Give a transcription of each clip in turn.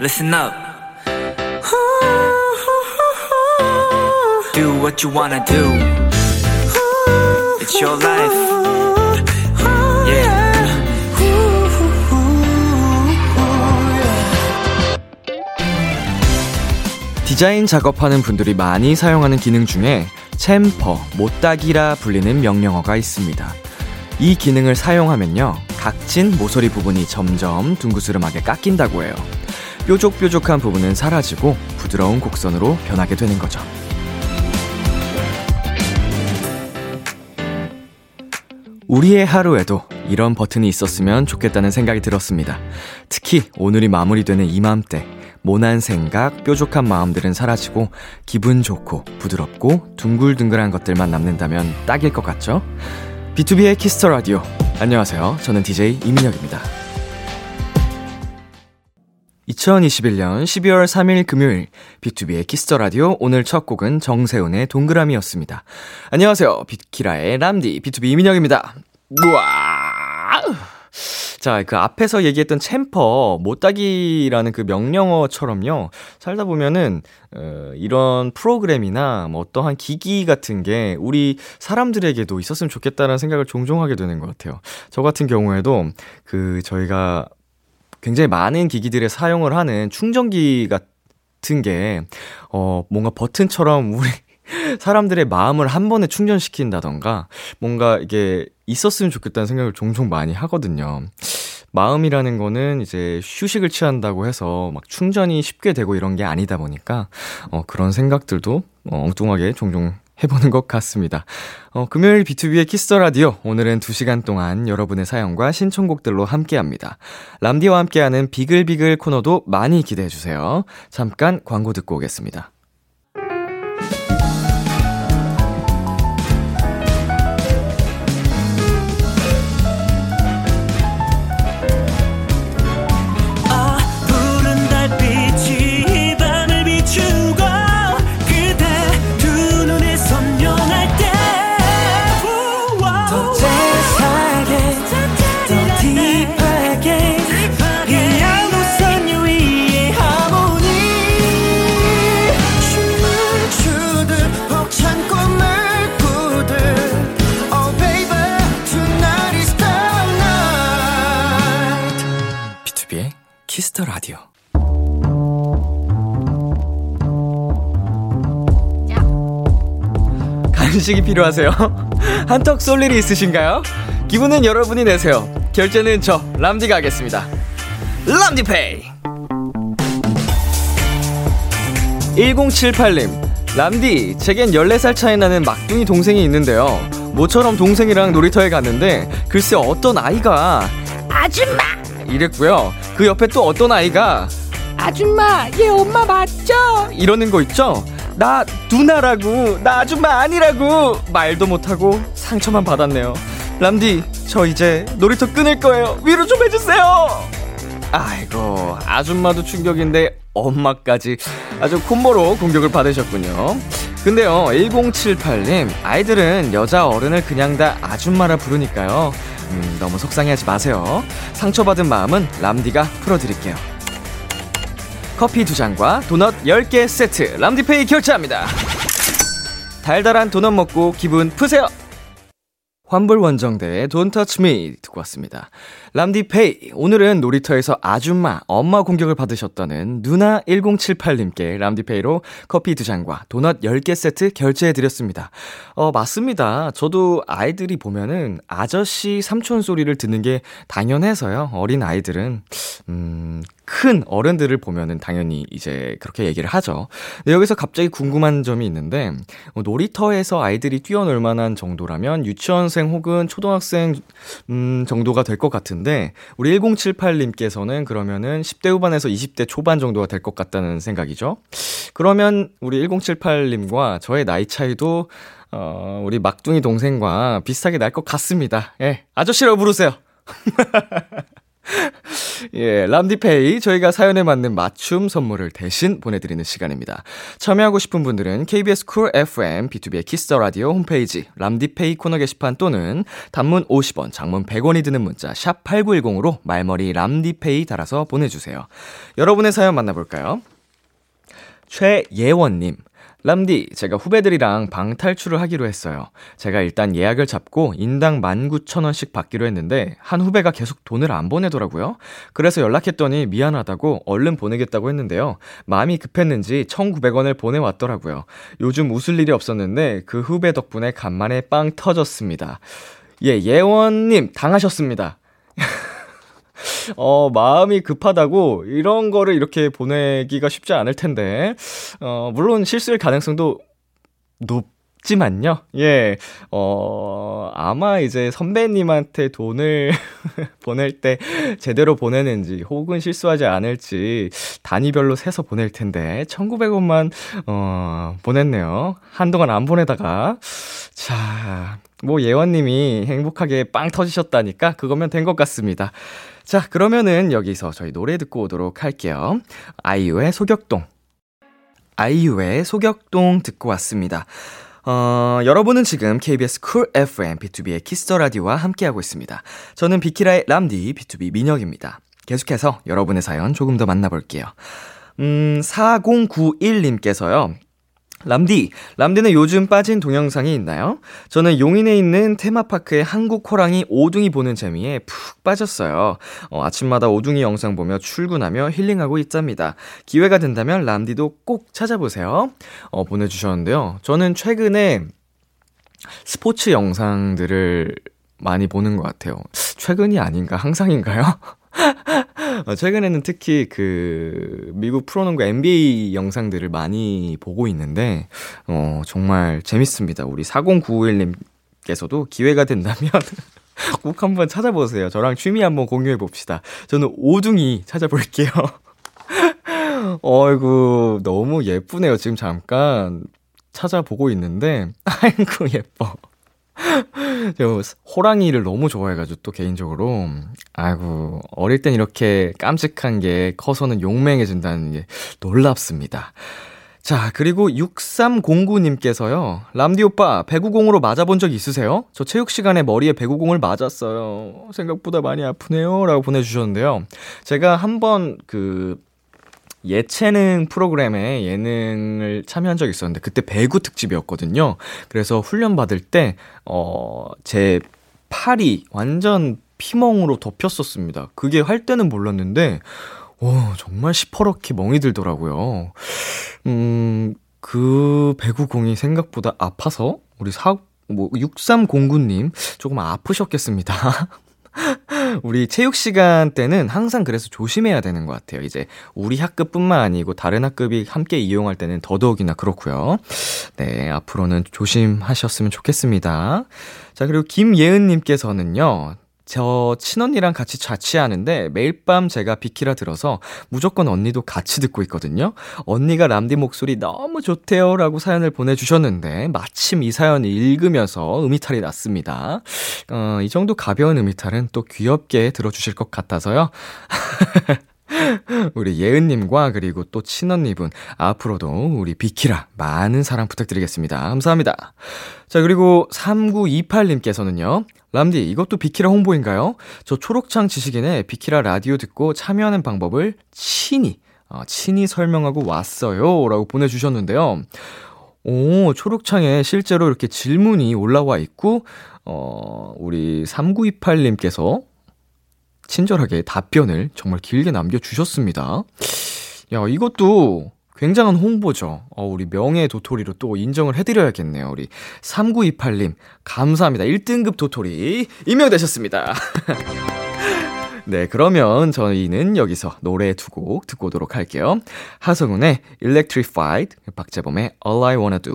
listen up. Do what you wanna do. It's your life. Yeah. 디자인 작업하는 분들이 많이 사용하는 기능 중에 챔퍼, 못따기라 불리는 명령어가 있습니다. 이 기능을 사용하면요, 각진 모서리 부분이 점점 둥그스름하게 깎인다고 해요. 뾰족뾰족한 부분은 사라지고 부드러운 곡선으로 변하게 되는 거죠. 우리의 하루에도 이런 버튼이 있었으면 좋겠다는 생각이 들었습니다. 특히 오늘이 마무리되는 이맘때, 모난 생각, 뾰족한 마음들은 사라지고 기분 좋고 부드럽고 둥글둥글한 것들만 남는다면 딱일 것 같죠? B2B의 키스터 라디오. 안녕하세요. 저는 DJ 이민혁입니다. 2021년 12월 3일 금요일 B2B의 키스터 라디오 오늘 첫 곡은 정세운의 동그라미였습니다. 안녕하세요. 비키라의 람디 BTOB 이민혁입니다. 우와! 자, 그 앞에서 얘기했던 chamfer, 모따기라는 그 명령어처럼요. 살다 보면은, 어, 이런 프로그램이나 뭐 어떠한 기기 같은 게 우리 사람들에게도 있었으면 좋겠다는 생각을 종종 하게 되는 것 같아요. 저 같은 경우에도 그 저희가 굉장히 많은 기기들에 사용을 하는 충전기 같은 게, 어, 뭔가 버튼처럼 우리 사람들의 마음을 한 번에 충전시킨다던가, 뭔가 이게 있었으면 좋겠다는 생각을 종종 많이 하거든요. 마음이라는 거는 이제 휴식을 취한다고 해서 막 충전이 쉽게 되고 이런 게 아니다 보니까, 어, 그런 생각들도 어, 엉뚱하게 종종 해보는 것 같습니다. 어, 금요일 B2B의 키스터 라디오. 오늘은 2시간 동안 여러분의 사연과 신청곡들로 함께 합니다. 람디와 함께하는 비글비글 코너도 많이 기대해주세요. 잠깐 광고 듣고 오겠습니다. Kiss the Radio. 간식이 필요하세요? 한턱 쏠 일이 있으신가요? 기분은 여러분이 내세요. 결제는 저 람디가 하겠습니다. 람디페이. 1078님, 람디, 제겐 14살 차이 나는 막둥이 동생이 있는데요. 모처럼 동생이랑 놀이터에 갔는데, 글쎄 어떤 아이가, 아줌마! 이랬고요. 그 옆에 또 어떤 아이가, 아줌마, 얘 엄마 맞죠? 이러는 거 있죠? 나 누나라고, 나 아줌마 아니라고! 말도 못하고 상처만 받았네요. 람디, 저 이제 놀이터 끊을 거예요. 위로 좀 해주세요! 아이고, 아줌마도 충격인데 엄마까지 아주 콤보로 공격을 받으셨군요. 근데요, 1078님, 아이들은 여자 어른을 그냥 다 아줌마라 부르니까요. 음, 너무 속상해하지 마세요. 상처받은 마음은 람디가 풀어드릴게요. 커피 두 잔과 도넛 10개 세트, 람디페이 결제합니다. 달달한 도넛 먹고 기분 푸세요! 환불 원정대의 Don't 듣고 왔습니다. 람디페이, 오늘은 놀이터에서 아줌마, 엄마 공격을 받으셨다는 누나1078님께 람디페이로 커피 두 잔과 도넛 10개 세트 결제해드렸습니다. 어, 맞습니다. 저도 아이들이 보면은 아저씨 삼촌 소리를 듣는 게 당연해서요. 어린 아이들은, 음, 큰 어른들을 보면은 당연히 이제 그렇게 얘기를 하죠. 근데 여기서 갑자기 궁금한 점이 있는데, 어, 놀이터에서 아이들이 뛰어놀 만한 정도라면 유치원생 혹은 초등학생, 음, 정도가 될 것 같은데, 우리 1078님께서는 그러면은 10대 후반에서 20대 초반 정도가 될 것 같다는 생각이죠. 그러면 우리 1078님과 저의 나이 차이도, 어, 우리 막둥이 동생과 비슷하게 날 것 같습니다. 예, 아저씨라고 부르세요. 예, 람디페이 저희가 사연에 맞는 맞춤 선물을 대신 보내드리는 시간입니다. 참여하고 싶은 분들은 KBS 쿨 FM B2B의 키스터 라디오 홈페이지 람디페이 코너 게시판 또는 단문 50원, 장문 100원이 드는 문자 샵 #8910으로 말머리 람디페이 달아서 보내주세요. 여러분의 사연 만나볼까요? 최예원님. 람디, 제가 후배들이랑 방 탈출을 하기로 했어요. 제가 일단 예약을 잡고 인당 19,000원씩 받기로 했는데, 한 후배가 계속 돈을 안 보내더라고요. 그래서 연락했더니 미안하다고 얼른 보내겠다고 했는데요. 마음이 급했는지 1,900원을 보내왔더라고요. 요즘 웃을 일이 없었는데, 그 후배 덕분에 간만에 빵 터졌습니다. 예, 예원님, 당하셨습니다. 어, 마음이 급하다고 이런 거를 이렇게 보내기가 쉽지 않을 텐데, 어, 물론 실수일 가능성도 높 지만요. 예, 어, 아마 이제 선배님한테 돈을 보낼 때 제대로 보내는지 혹은 실수하지 않을지 단위별로 세서 보낼 텐데, 1900원만, 어, 보냈네요. 한동안 안 보내다가. 자, 뭐 예원님이 행복하게 빵 터지셨다니까 그거면 된 것 같습니다. 자, 그러면은 여기서 저희 노래 듣고 오도록 할게요. 아이유의 소격동. 아이유의 소격동 듣고 왔습니다. 어, 여러분은 지금 KBS 쿨 FM B2B의 키스터 라디오와 함께하고 있습니다. 저는 비키라의 람디 BTOB 민혁입니다. 계속해서 여러분의 사연 조금 더 만나볼게요. 음, 4091님께서요. 람디, 람디는 요즘 빠진 동영상이 있나요? 저는 용인에 있는 테마파크의 한국 호랑이 오둥이 보는 재미에 푹 빠졌어요. 어, 아침마다 오둥이 영상 보며 출근하며 힐링하고 있답니다. 기회가 된다면 람디도 꼭 찾아보세요. 어, 보내주셨는데요. 저는 최근에 스포츠 영상들을 많이 보는 것 같아요. 최근이 아닌가? 항상인가요? 어, 최근에는 특히 그 미국 프로농구 NBA 영상들을 많이 보고 있는데 어 정말 재밌습니다. 우리 4091님께서도 기회가 된다면 꼭 한번 찾아보세요. 저랑 취미 한번 공유해 봅시다. 저는 오둥이 찾아볼게요. 어이구 너무 예쁘네요. 지금 잠깐 찾아보고 있는데 아이고 예뻐. 저 호랑이를 너무 좋아해가지고 또 개인적으로 아이고 어릴 땐 이렇게 깜찍한 게 커서는 용맹해진다는 게 놀랍습니다. 자, 그리고 6309님께서요. 람디 오빠, 배구공으로 맞아본 적 있으세요? 저 체육 시간에 머리에 배구공을 맞았어요. 생각보다 많이 아프네요. 라고 보내주셨는데요. 제가 한번 그, 예체능 프로그램에 예능을 참여한 적이 있었는데 그때 배구 특집이었거든요. 그래서 훈련 받을 때 어, 제 팔이 완전 피멍으로 덮였었습니다. 그게 할 때는 몰랐는데 오, 정말 시퍼렇게 멍이 들더라고요. 음, 그 배구공이 생각보다 아파서 우리 사, 뭐, 6309님 조금 아프셨겠습니다. 우리 체육 시간 때는 항상 그래서 조심해야 되는 것 같아요. 이제 우리 학급뿐만 아니고 다른 학급이 함께 이용할 때는 더더욱이나 그렇고요. 네, 앞으로는 조심하셨으면 좋겠습니다. 자, 그리고 김예은님께서는요. 저 친언니랑 같이 자취하는데 매일 밤 제가 비키라 들어서 무조건 언니도 같이 듣고 있거든요. 언니가 람디 목소리 너무 좋대요. 라고 사연을 보내주셨는데 마침 이 사연을 읽으면서 음이탈이 났습니다. 어, 이 정도 가벼운 음이탈은 또 귀엽게 들어주실 것 같아서요. 우리 예은님과 그리고 또 친언니분 앞으로도 우리 비키라 많은 사랑 부탁드리겠습니다. 감사합니다. 자 그리고 3928님께서는요. 람디 이것도 비키라 홍보인가요? 저 초록창 지식인의 비키라 라디오 듣고 참여하는 방법을 친히 어, 친히 설명하고 왔어요. 라고 보내주셨는데요. 오, 초록창에 실제로 이렇게 질문이 올라와 있고, 어, 우리 3928님께서 친절하게 답변을 정말 길게 남겨주셨습니다. 야, 이것도 굉장한 홍보죠. 어, 우리 명예 도토리로 또 인정을 해드려야겠네요. 우리 3928님, 감사합니다. 1등급 도토리 임명되셨습니다. 네, 그러면 저희는 여기서 노래 두 곡 듣고 오도록 할게요. 하성운의 Electrified, 박재범의 All I Wanna Do.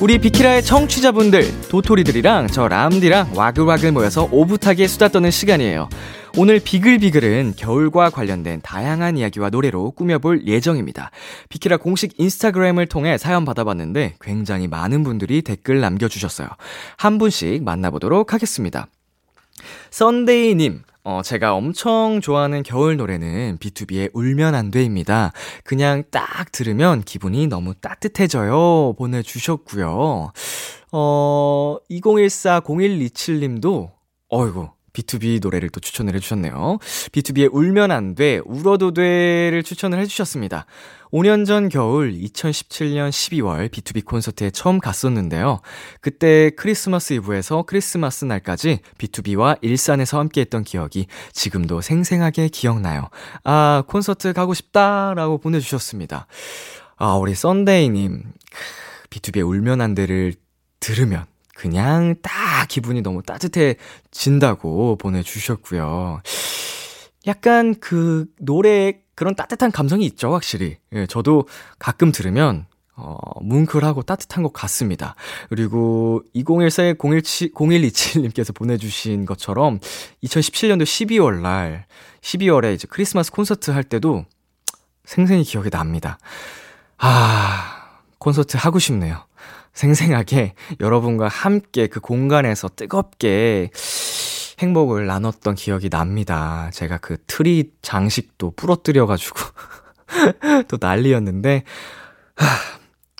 우리 비키라의 청취자분들 도토리들이랑 저 람디랑 와글와글 모여서 오붓하게 수다 떠는 시간이에요. 오늘 비글비글은 겨울과 관련된 다양한 이야기와 노래로 꾸며볼 예정입니다. 비키라 공식 인스타그램을 통해 사연 받아봤는데 굉장히 많은 분들이 댓글 남겨주셨어요. 한 분씩 만나보도록 하겠습니다. 썬데이님 어, 제가 엄청 좋아하는 겨울 노래는 B2B의 울면 안 돼입니다. 그냥 딱 들으면 기분이 너무 따뜻해져요. 보내주셨고요. 어, 2014-0127님도, 어이구, B2B 노래를 또 추천을 해주셨네요. B2B의 울면 안 돼, 울어도 돼를 추천을 해주셨습니다. 5년 전 겨울 2017년 12월 B2B 콘서트에 처음 갔었는데요. 그때 크리스마스 이브에서 크리스마스 날까지 B2B와 일산에서 함께 했던 기억이 지금도 생생하게 기억나요. 아, 콘서트 가고 싶다라고 보내주셨습니다. 아, 우리 썬데이님. B2B의 울면 안 돼를 들으면 그냥 딱 기분이 너무 따뜻해진다고 보내주셨고요. 약간 그 노래 그런 따뜻한 감성이 있죠, 확실히. 예, 저도 가끔 들으면 어, 뭉클하고 따뜻한 것 같습니다. 그리고 2014에 017, 0127님께서 보내주신 것처럼 2017년도 12월 날, 12월에 이제 크리스마스 콘서트 할 때도 생생히 기억이 납니다. 아, 콘서트 하고 싶네요. 생생하게 여러분과 함께 그 공간에서 뜨겁게 행복을 나눴던 기억이 납니다. 제가 그 트리 장식도 부러뜨려가지고 또 난리였는데, 하,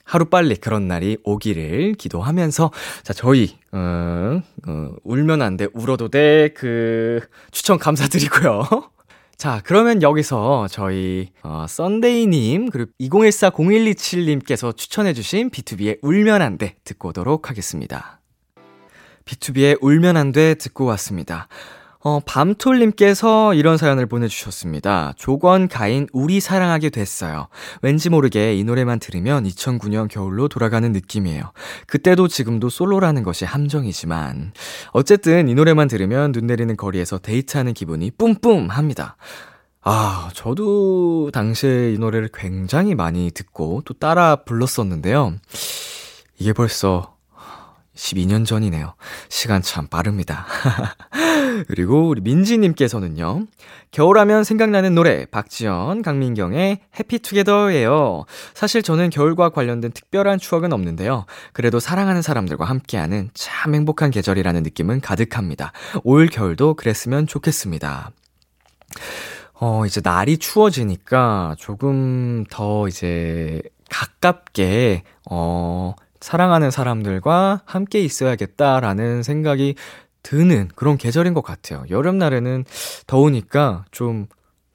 하루빨리 그런 날이 오기를 기도하면서, 자, 저희, 어, 어, 울면 안 돼, 울어도 돼, 그, 추천 감사드리고요. 자, 그러면 여기서 저희, 어, 썬데이님, 그리고 2014-0127님께서 추천해주신 B2B의 울면 안 돼 듣고 오도록 하겠습니다. B2B의 울면 안 돼 듣고 왔습니다. 어, 밤톨님께서 이런 사연을 보내주셨습니다. 조건 가인 우리 사랑하게 됐어요. 왠지 모르게 이 노래만 들으면 2009년 겨울로 돌아가는 느낌이에요. 그때도 지금도 솔로라는 것이 함정이지만 어쨌든 이 노래만 들으면 눈 내리는 거리에서 데이트하는 기분이 뿜뿜 합니다. 아, 저도 당시에 이 노래를 굉장히 많이 듣고 또 따라 불렀었는데요. 이게 벌써 12년 전이네요. 시간 참 빠릅니다. 그리고 우리 민지님께서는요. 겨울하면 생각나는 노래 박지연, 강민경의 해피투게더예요. 사실 저는 겨울과 관련된 특별한 추억은 없는데요. 그래도 사랑하는 사람들과 함께하는 참 행복한 계절이라는 느낌은 가득합니다. 올 겨울도 그랬으면 좋겠습니다. 어, 이제 날이 추워지니까 조금 더 이제 가깝게, 어, 사랑하는 사람들과 함께 있어야겠다라는 생각이 드는 그런 계절인 것 같아요. 여름날에는 더우니까 좀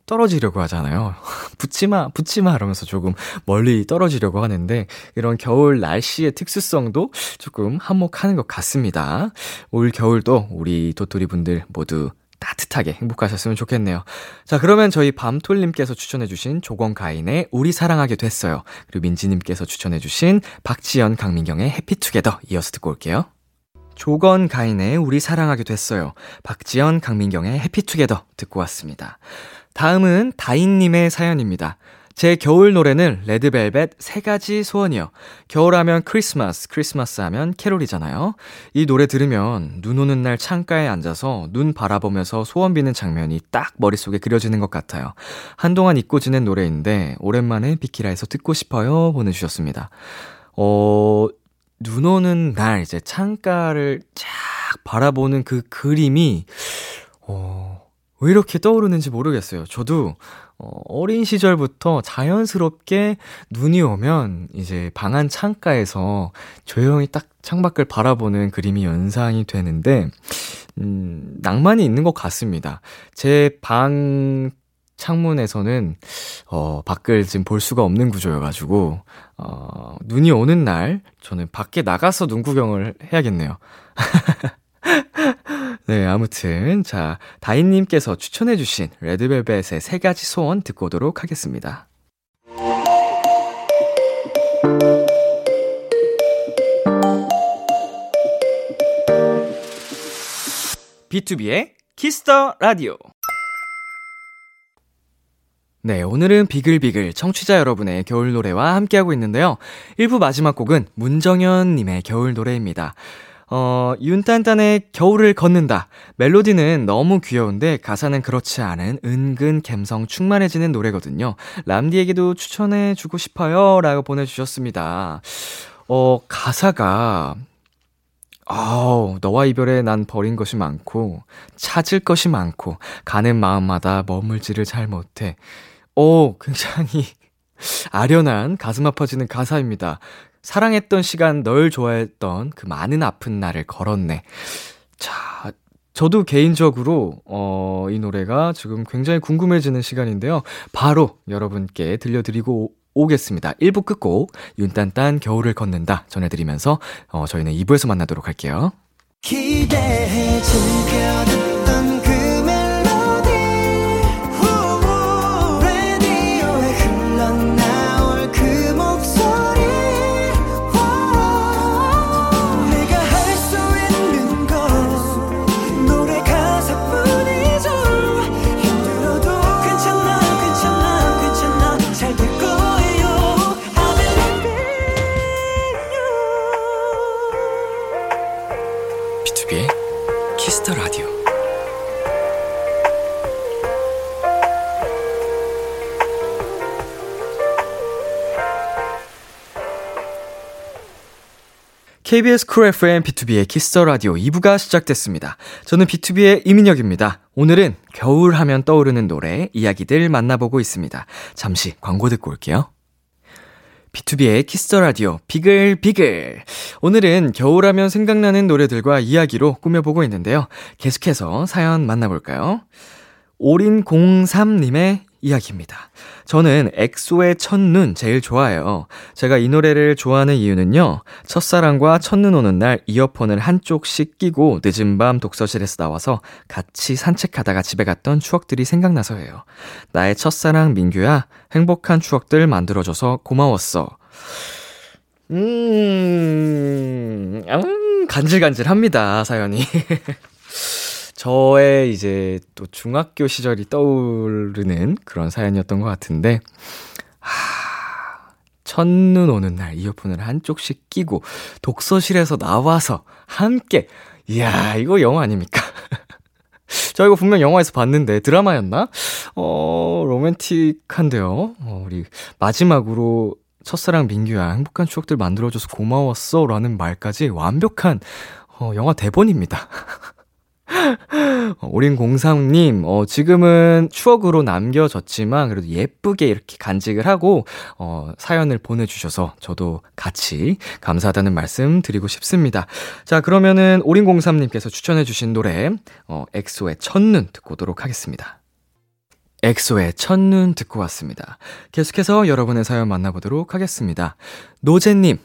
떨어지려고 하잖아요. 붙지마, 붙지마 하면서 조금 멀리 떨어지려고 하는데, 이런 겨울 날씨의 특수성도 조금 한몫하는 것 같습니다. 올 겨울도 우리 도토리 분들 모두 따뜻하게 행복하셨으면 좋겠네요. 자, 그러면 저희 밤톨님께서 추천해주신 조건가인의 우리 사랑하게 됐어요. 그리고 민지님께서 추천해주신 박지연, 강민경의 해피투게더 이어서 듣고 올게요. 조건가인의 우리 사랑하게 됐어요. 박지연, 강민경의 해피투게더 듣고 왔습니다. 다음은 다인님의 사연입니다. 제 겨울 노래는 레드벨벳 세 가지 소원이요. 겨울하면 크리스마스, 크리스마스 하면 캐롤이잖아요. 이 노래 들으면 눈 오는 날 창가에 앉아서 눈 바라보면서 소원 비는 장면이 딱 머릿속에 그려지는 것 같아요. 한동안 잊고 지낸 노래인데 오랜만에 비키라에서 듣고 싶어요 보내주셨습니다. 어, 눈 오는 날 이제 창가를 쫙 바라보는 그 그림이 어, 왜 이렇게 떠오르는지 모르겠어요. 저도 어, 어린 시절부터 자연스럽게 눈이 오면 이제 방 안 창가에서 조용히 딱 창밖을 바라보는 그림이 연상이 되는데, 음, 낭만이 있는 것 같습니다. 제 방 창문에서는, 어, 밖을 지금 볼 수가 없는 구조여가지고, 어, 눈이 오는 날, 저는 밖에 나가서 눈 구경을 해야겠네요. 네, 아무튼, 자, 다인 님께서 추천해 주신 Red Velvet의 세 가지 소원 듣고 오도록 하겠습니다. B2B의 키스터 라디오. 네, 오늘은 비글비글 청취자 여러분의 겨울 노래와 함께하고 있는데요. 1부 마지막 곡은 문정현님의 겨울 노래입니다. 어, 윤딴딴의 겨울을 걷는다. 멜로디는 너무 귀여운데 가사는 그렇지 않은 은근 감성 충만해지는 노래거든요. 람디에게도 추천해 주고 싶어요. 라고 보내주셨습니다. 어, 가사가, 아우, 너와 이별에 난 버린 것이 많고, 찾을 것이 많고, 가는 마음마다 머물지를 잘 못해. 오, 굉장히 아련한 가슴 아파지는 가사입니다. 사랑했던 시간 널 좋아했던 그 많은 아픈 날을 걸었네. 자, 저도 개인적으로, 어, 이 노래가 지금 굉장히 궁금해지는 시간인데요. 바로 여러분께 들려드리고 오겠습니다. 1부 끝곡, 윤딴딴 겨울을 걷는다 전해드리면서, 어, 저희는 2부에서 만나도록 할게요. 기대해 즐겨 KBS 쿨 FM B2B의 키스터 라디오 2부가 시작됐습니다. 저는 BTOB의 이민혁입니다. 오늘은 겨울 하면 떠오르는 노래 이야기들 만나보고 있습니다. 잠시 광고 듣고 올게요. B2B의 키스터 라디오 비글 비글. 오늘은 겨울하면 생각나는 노래들과 이야기로 꾸며보고 있는데요. 계속해서 사연 만나볼까요? 올인03님의 이야기입니다. 저는 엑소의 첫눈 제일 좋아해요. 제가 이 노래를 좋아하는 이유는요. 첫사랑과 첫눈 오는 날 이어폰을 한쪽씩 끼고 늦은 밤 독서실에서 나와서 같이 산책하다가 집에 갔던 추억들이 생각나서예요. 나의 첫사랑 민규야, 행복한 추억들 만들어줘서 고마웠어. 음, 음 간질간질합니다, 사연이. 저의 이제 또 중학교 시절이 떠오르는 그런 사연이었던 것 같은데, 하, 첫눈 오는 날 이어폰을 한쪽씩 끼고 독서실에서 나와서 함께, 이야, 이거 영화 아닙니까? 저 이거 분명 영화에서 봤는데 드라마였나? 어, 로맨틱한데요. 어, 우리 마지막으로 첫사랑 민규야 행복한 추억들 만들어줘서 고마웠어 라는 말까지 완벽한 어, 영화 대본입니다. 오린03님, 어, 지금은 추억으로 남겨졌지만, 그래도 예쁘게 이렇게 간직을 하고, 어, 사연을 보내주셔서 저도 같이 감사하다는 말씀 드리고 싶습니다. 자, 그러면은 오린03님께서 추천해주신 노래, 어, 엑소의 첫눈 듣고 오도록 하겠습니다. 엑소의 첫눈 듣고 왔습니다. 계속해서 여러분의 사연 만나보도록 하겠습니다. 노제님,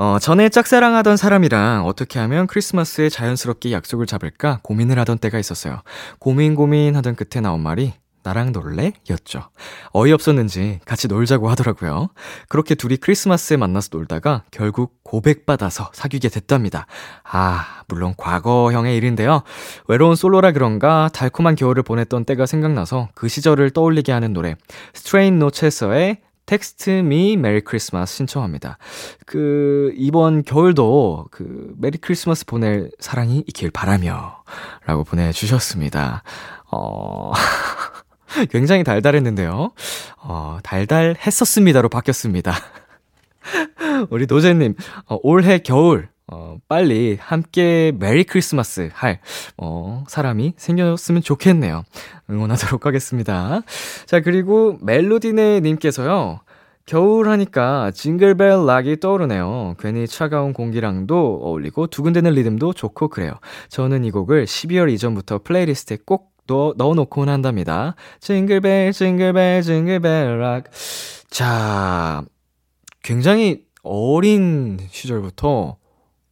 어, 전에 짝사랑하던 사람이랑 어떻게 하면 크리스마스에 자연스럽게 약속을 잡을까 고민을 하던 때가 있었어요. 고민 고민 하던 끝에 나온 말이 나랑 놀래? 였죠. 어이없었는지 같이 놀자고 하더라고요. 그렇게 둘이 크리스마스에 만나서 놀다가 결국 고백받아서 사귀게 됐답니다. 아, 물론 과거형의 일인데요. 외로운 솔로라 그런가 달콤한 겨울을 보냈던 때가 생각나서 그 시절을 떠올리게 하는 노래. Straight No Chaser의 Text Me Merry Christmas 신청합니다. 그 이번 겨울도 그 Merry Christmas 보낼 사랑이 있길 바라며 라고 보내 주셨습니다. 어 굉장히 달달했는데요. 어 달달했었습니다로 바뀌었습니다. 우리 노제님, 어, 올해 겨울, 어, 빨리 함께 메리 크리스마스 할, 어, 사람이 생겼으면 좋겠네요. 응원하도록 하겠습니다. 자, 그리고 멜로디네 님께서요. 겨울 하니까 징글벨 락이 떠오르네요. 괜히 차가운 공기랑도 어울리고 두근대는 리듬도 좋고 그래요. 저는 이 곡을 12월 이전부터 playlist에 꼭 넣어, 넣어놓곤 한답니다. Jingle Bell, Jingle Bell, Jingle Bell Rock. 자, 굉장히 어린 시절부터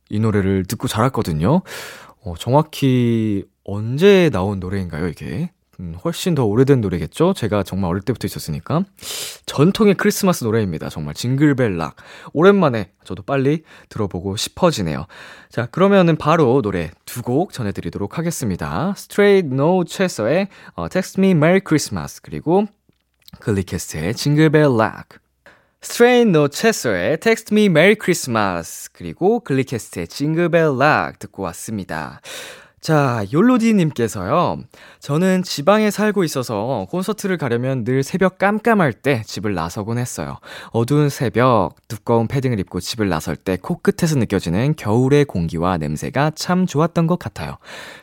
이 노래를 듣고 자랐거든요. 어, 정확히 언제 나온 노래인가요, 이게? 음, 훨씬 더 오래된 노래겠죠? 제가 정말 어릴 때부터 있었으니까. 전통의 크리스마스 노래입니다. 정말 Jingle Bell Rock. 오랜만에 저도 빨리 들어보고 싶어지네요. 자, 그러면은 바로 노래 두 곡 전해드리도록 하겠습니다. Straight No Chaser의 어, Text Me Merry Christmas 그리고 Glee Cast의 Jingle Bell Rock, Straight No Chaser의 Text Me Merry Christmas, 그리고 Glee Cast의 Jingle Bell Rock 듣고 왔습니다. 자, 욜로디님께서요. 저는 지방에 살고 있어서 콘서트를 가려면 늘 새벽 깜깜할 때 집을 나서곤 했어요. 어두운 새벽, 두꺼운 패딩을 입고 집을 나설 때 코끝에서 느껴지는 겨울의 공기와 냄새가 참 좋았던 것 같아요.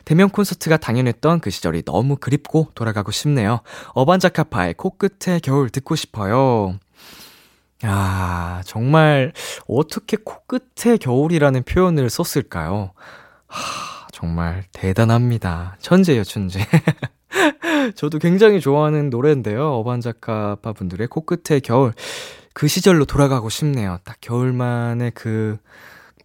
대면 콘서트가 당연했던 그 시절이 너무 그립고 돌아가고 싶네요. 어반자카파의 코끝의 겨울 듣고 싶어요. 아, 정말 어떻게 코끝의 겨울이라는 표현을 썼을까요? 하... 정말 대단합니다. 천재요, 천재. 저도 굉장히 좋아하는 노래인데요. 어반자카파 분들의 코끝의 겨울. 그 시절로 돌아가고 싶네요. 딱 겨울만의 그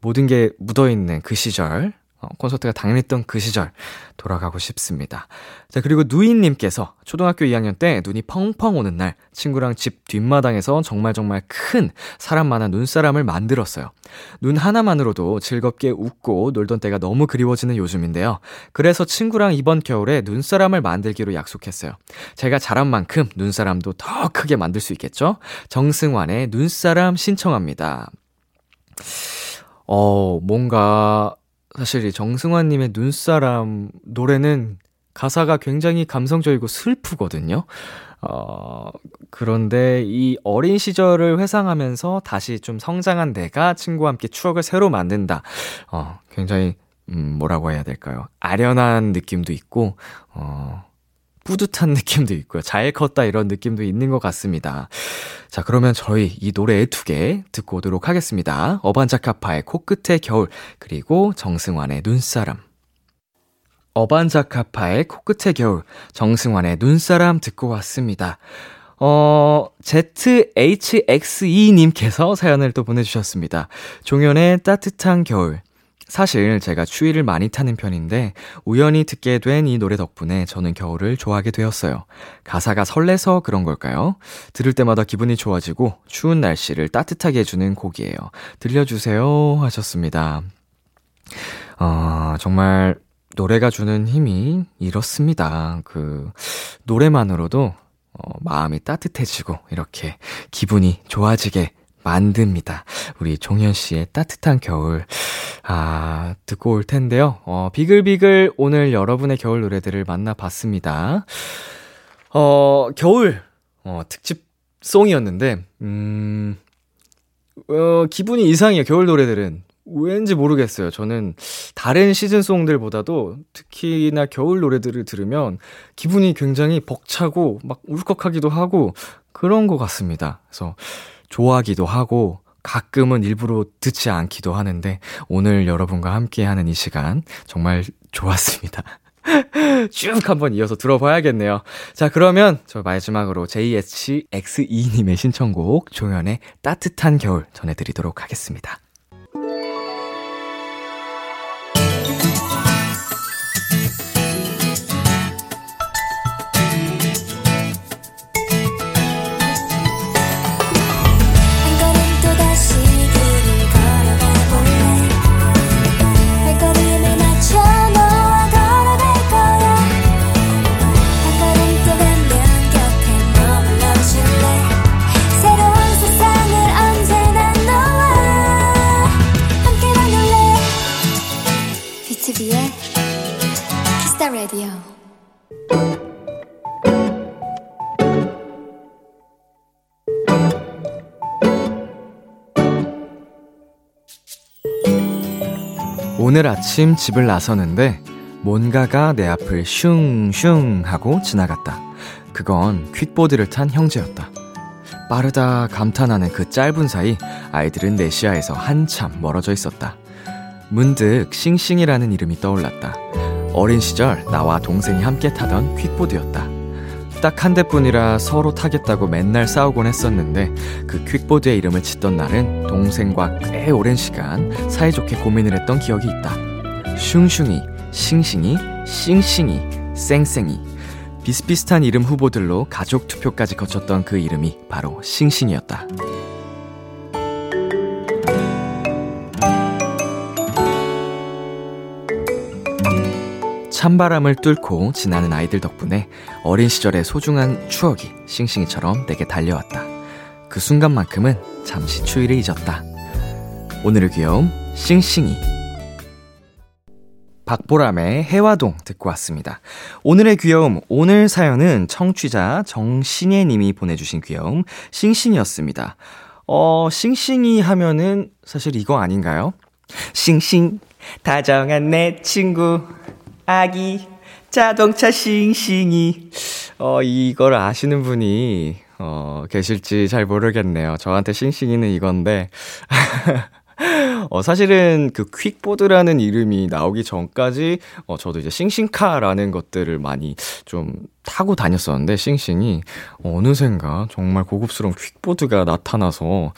모든 게 묻어있는 그 시절. 어, 콘서트가 당연했던 그 시절 돌아가고 싶습니다. 자, 그리고 누이님께서 초등학교 2학년 때 눈이 펑펑 오는 날 친구랑 집 뒷마당에서 정말 정말 큰 사람 많은 눈사람을 만들었어요. 눈 하나만으로도 즐겁게 웃고 놀던 때가 너무 그리워지는 요즘인데요. 그래서 친구랑 이번 겨울에 눈사람을 만들기로 약속했어요. 제가 잘한 만큼 눈사람도 더 크게 만들 수 있겠죠? 정승환의 눈사람 신청합니다. 어, 뭔가 사실 이 정승환님의 눈사람 노래는 가사가 굉장히 감성적이고 슬프거든요. 어, 그런데 이 어린 시절을 회상하면서 다시 좀 성장한 내가 친구와 함께 추억을 새로 만든다. 어, 굉장히, 음, 뭐라고 해야 될까요? 아련한 느낌도 있고, 어, 뿌듯한 느낌도 있고요. 잘 컸다 이런 느낌도 있는 것 같습니다. 자, 그러면 저희 이 노래 두 개 듣고 오도록 하겠습니다. 어반자카파의 코끝의 겨울, 그리고 정승환의 눈사람. 어반자카파의 코끝의 겨울, 정승환의 눈사람 듣고 왔습니다. 어, ZHXE님께서 사연을 또 보내주셨습니다. 종현의 따뜻한 겨울. 사실 제가 추위를 많이 타는 편인데 우연히 듣게 된 이 노래 덕분에 저는 겨울을 좋아하게 되었어요. 가사가 설레서 그런 걸까요? 들을 때마다 기분이 좋아지고 추운 날씨를 따뜻하게 해주는 곡이에요. 들려주세요 하셨습니다. 어, 정말 노래가 주는 힘이 이렇습니다. 그 노래만으로도 어, 마음이 따뜻해지고 이렇게 기분이 좋아지게 만듭니다. 우리 종현 씨의 따뜻한 겨울. 아, 듣고 올 텐데요. 어, 비글비글 오늘 여러분의 겨울 노래들을 만나봤습니다. 어, 겨울, 어, 특집 송이었는데, 음, 어, 기분이 이상해요. 겨울 노래들은. 왠지 모르겠어요. 저는 다른 시즌송들보다도 특히나 겨울 노래들을 들으면 기분이 굉장히 벅차고 막 울컥하기도 하고 그런 것 같습니다. 그래서 좋아하기도 하고 가끔은 일부러 듣지 않기도 하는데 오늘 여러분과 함께하는 이 시간 정말 좋았습니다. 쭉 한번 이어서 들어봐야겠네요. 자, 그러면 저 마지막으로 JSXE님의 신청곡 조연의 따뜻한 겨울 전해드리도록 하겠습니다. 오늘 아침 집을 나서는데 뭔가가 내 앞을 슝슝 하고 지나갔다. 그건 퀵보드를 탄 형제였다. 빠르다 감탄하는 그 짧은 사이 아이들은 내시아에서 한참 멀어져 있었다. 문득 싱싱이라는 이름이 떠올랐다. 어린 시절 나와 동생이 함께 타던 퀵보드였다. 딱 한 대뿐이라 서로 타겠다고 맨날 싸우곤 했었는데 그 퀵보드의 이름을 짓던 날은 동생과 꽤 오랜 시간 사이좋게 고민을 했던 기억이 있다. 슝슝이, 싱싱이, 싱싱이, 쌩쌩이. 비슷비슷한 이름 후보들로 가족 투표까지 거쳤던 그 이름이 바로 싱싱이었다. 찬바람을 뚫고 지나는 아이들 덕분에 어린 시절의 소중한 추억이 싱싱이처럼 내게 달려왔다. 그 순간만큼은 잠시 추위를 잊었다. 오늘의 귀여움, 싱싱이. 박보람의 해화동 듣고 왔습니다. 오늘의 귀여움, 오늘 사연은 청취자 정신예 님이 보내주신 귀여움, 싱싱이었습니다. 어, 싱싱이 하면은 사실 이거 아닌가요? 싱싱, 다정한 내 친구, 아기, 자동차 싱싱이. 어, 이걸 아시는 분이, 어, 계실지 잘 모르겠네요. 저한테 싱싱이는 이건데. 어, 사실은 그 퀵보드라는 이름이 나오기 전까지, 어, 저도 이제 싱싱카라는 것들을 많이 좀 타고 다녔었는데, 싱싱이, 어느샌가 정말 고급스러운 퀵보드가 나타나서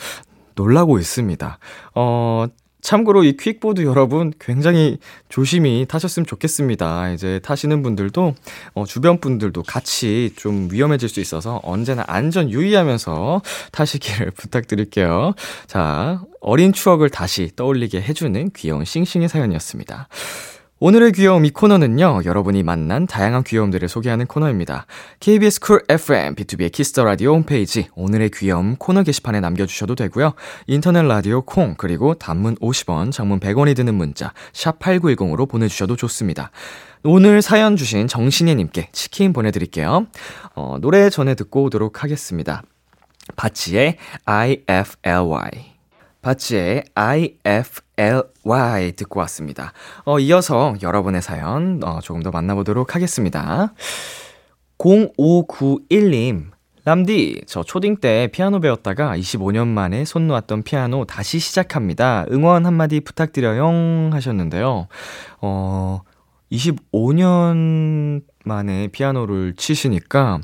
놀라고 있습니다. 어, 참고로 이 퀵보드 여러분 굉장히 조심히 타셨으면 좋겠습니다. 이제 타시는 분들도 어, 주변 분들도 같이 좀 위험해질 수 있어서 언제나 안전 유의하면서 타시기를 부탁드릴게요. 자, 어린 추억을 다시 떠올리게 해주는 귀여운 싱싱의 사연이었습니다. 오늘의 귀여움 이 코너는요, 여러분이 만난 다양한 귀여움들을 소개하는 코너입니다. KBS 쿨 FM, B2B의 키스터 라디오 홈페이지, 오늘의 귀여움 코너 게시판에 남겨주셔도 되고요. 인터넷 라디오 콩, 그리고 단문 50원, 장문 100원이 드는 문자, 샵8910으로 보내주셔도 좋습니다. 오늘 사연 주신 정신혜님께 치킨 보내드릴게요. 어, 노래 전에 듣고 오도록 하겠습니다. 바치의 IFLY. 바치의 IFLY 듣고 왔습니다. 어, 이어서 여러분의 사연 어, 조금 더 만나보도록 하겠습니다. 0591님, 람디, 저 초딩 때 피아노 배웠다가 25년 만에 손 놓았던 피아노 다시 시작합니다. 응원 한마디 부탁드려요. 하셨는데요. 어, 25년 만에 피아노를 치시니까,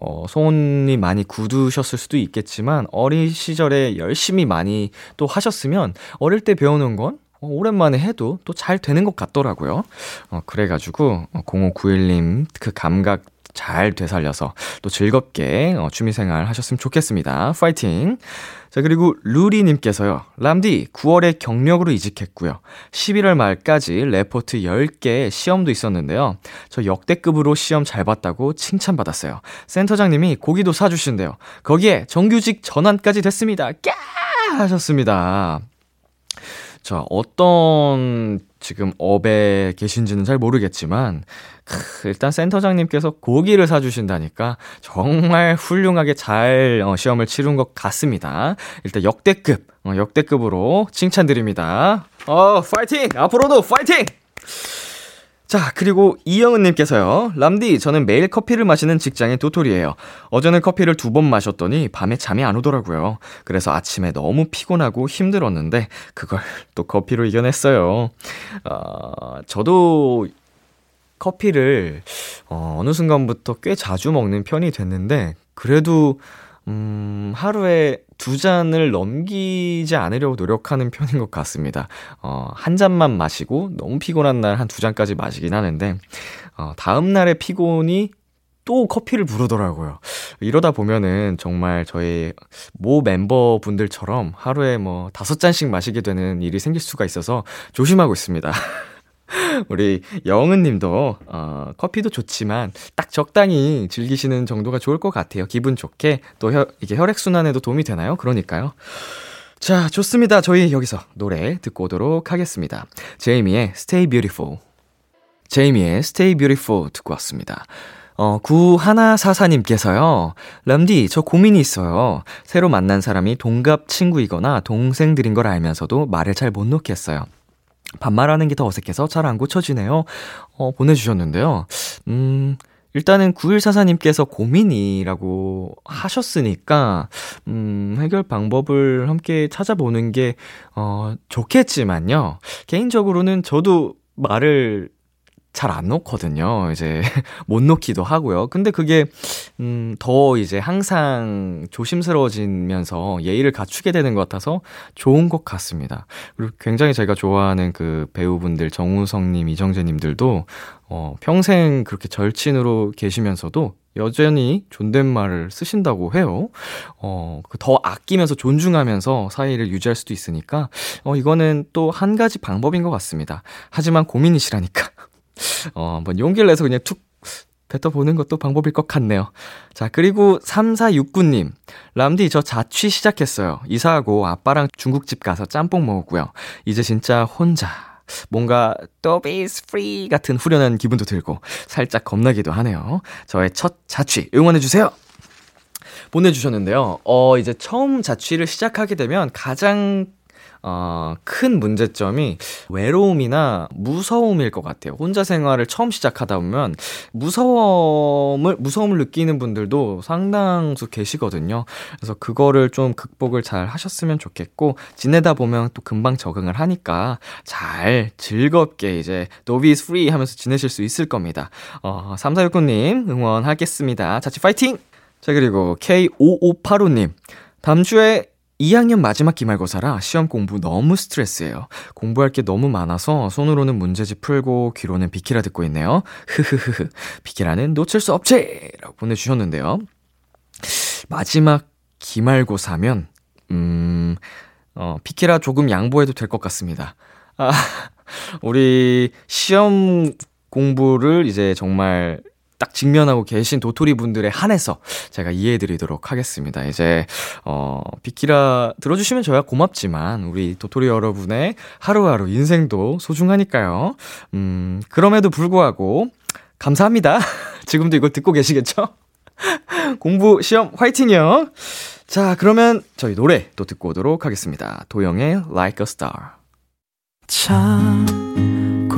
어, 손이 많이 굳으셨을 수도 있겠지만, 어린 시절에 열심히 많이 또 하셨으면, 어릴 때 배우는 건 어, 오랜만에 해도 또 잘 되는 것 같더라고요. 어, 그래가지고, 0591님 그 감각 잘 되살려서 또 즐겁게 어, 취미생활 하셨으면 좋겠습니다. 파이팅! 자, 그리고 루리님께서요. 람디, 9월에 경력으로 이직했고요. 11월 말까지 레포트 10개 시험도 있었는데요. 저 역대급으로 시험 잘 봤다고 칭찬받았어요. 센터장님이 고기도 사주신대요. 거기에 정규직 전환까지 됐습니다. 까! 하셨습니다. 자, 어떤 지금 업에 계신지는 잘 모르겠지만, 크, 일단 센터장님께서 고기를 사주신다니까 정말 훌륭하게 잘 어, 시험을 치른 것 같습니다. 일단 역대급, 어, 역대급으로 칭찬드립니다. 어, 파이팅! 앞으로도 파이팅! 자, 그리고 이영은님께서요. 람디, 저는 매일 커피를 마시는 직장인 도토리예요. 어제는 커피를 두 번 마셨더니 밤에 잠이 안 오더라고요. 그래서 아침에 너무 피곤하고 힘들었는데 그걸 또 커피로 이겨냈어요. 어, 저도 커피를 어, 어느 순간부터 꽤 자주 먹는 편이 됐는데 그래도 음, 하루에 두 잔을 넘기지 않으려고 노력하는 편인 것 같습니다. 어, 한 잔만 마시고 너무 피곤한 날 한 두 잔까지 마시긴 하는데, 어, 다음날의 피곤이 또 커피를 부르더라고요. 이러다 보면은 정말 저희 모 멤버분들처럼 하루에 뭐 다섯 잔씩 마시게 되는 일이 생길 수가 있어서 조심하고 있습니다. 우리 영은 님도, 어, 커피도 좋지만 딱 적당히 즐기시는 정도가 좋을 것 같아요. 기분 좋게. 또 혈, 이게 혈액순환에도 도움이 되나요? 그러니까요. 자, 좋습니다. 저희 여기서 노래 듣고 오도록 하겠습니다. 제이미의 Stay Beautiful. 제이미의 Stay Beautiful 듣고 왔습니다. 어, 9144님께서요. 람디, 저 고민이 있어요. 새로 만난 사람이 동갑 친구이거나 동생들인 걸 알면서도 말을 잘 못 놓겠어요. 반말하는 게 더 어색해서 잘 안 고쳐지네요. 어, 보내주셨는데요. 음, 일단은 9144님께서 고민이라고 하셨으니까, 음, 해결 방법을 함께 찾아보는 게, 어, 좋겠지만요. 개인적으로는 저도 말을 잘 안 놓거든요. 이제 못 놓기도 하고요. 근데 그게 음, 더 이제 항상 조심스러워지면서 예의를 갖추게 되는 것 같아서 좋은 것 같습니다. 그리고 굉장히 제가 좋아하는 그 배우분들 정우성 님, 이정재 님들도 어, 평생 그렇게 절친으로 계시면서도 여전히 존댓말을 쓰신다고 해요. 어, 그더 아끼면서 존중하면서 사이를 유지할 수도 있으니까, 어, 이거는 또 한 가지 방법인 것 같습니다. 하지만 고민이시라니까. 어, 한번 용기를 내서 그냥 툭 뱉어보는 것도 방법일 것 같네요. 자, 그리고 3469님. 람디, 저 자취 시작했어요. 이사하고 아빠랑 중국집 가서 짬뽕 먹었고요. 이제 진짜 혼자. 뭔가 Dobby is free 같은 후련한 기분도 들고 살짝 겁나기도 하네요. 저의 첫 자취 응원해주세요. 보내주셨는데요. 어, 이제 처음 자취를 시작하게 되면 가장 어, 큰 문제점이 외로움이나 무서움일 것 같아요. 혼자 생활을 처음 시작하다 보면 무서움을, 무서움을 느끼는 분들도 상당수 계시거든요. 그래서 그거를 좀 극복을 잘 하셨으면 좋겠고, 지내다 보면 또 금방 적응을 하니까 잘 즐겁게 이제 Dobby is free 하면서 지내실 수 있을 겁니다. 어, 3469님 응원하겠습니다. 자취 파이팅! 자, 그리고 K5585님. 다음 주에 2학년 마지막 기말고사라 시험 공부 너무 스트레스예요. 공부할 게 너무 많아서 손으로는 문제집 풀고 귀로는 비키라 듣고 있네요. 흐흐흐흐. 비키라는 놓칠 수 없지! 라고 보내주셨는데요. 마지막 기말고사면, 음, 어, 비키라 조금 양보해도 될 것 같습니다. 아, 우리 시험 공부를 이제 정말 딱 직면하고 계신 도토리 분들에 한해서 제가 이해해 드리도록 하겠습니다. 이제, 어, 비키라 들어주시면 저야 고맙지만, 우리 도토리 여러분의 하루하루 인생도 소중하니까요. 음, 그럼에도 불구하고, 감사합니다. 지금도 이거 듣고 계시겠죠? 공부, 시험, 화이팅이요! 자, 그러면 저희 노래 또 듣고 오도록 하겠습니다. 도영의 Like a Star. 참,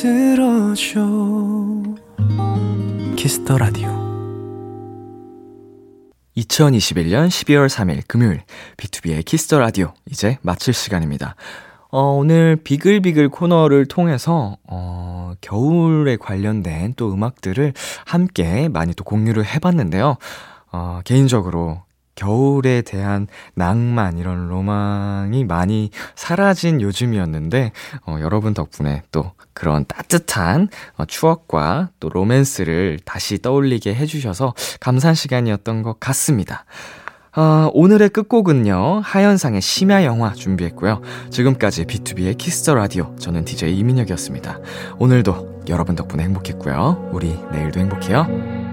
들어줘 Kiss the Radio 2021년 12월 3일 금요일 B2B의 키스터 라디오 이제 마칠 시간입니다. 어, 오늘 비글비글 코너를 통해서 어, 겨울에 관련된 또 음악들을 함께 많이 또 공유를 해봤는데요. 어, 개인적으로 겨울에 대한 낭만, 이런 로망이 많이 사라진 요즘이었는데, 어, 여러분 덕분에 또 그런 따뜻한 어, 추억과 또 로맨스를 다시 떠올리게 해주셔서 감사한 시간이었던 것 같습니다. 어, 오늘의 끝곡은요, 하현상의 심야 영화 준비했고요. 지금까지 B2B의 키스터 라디오, 저는 DJ 이민혁이었습니다. 오늘도 여러분 덕분에 행복했고요. 우리 내일도 행복해요.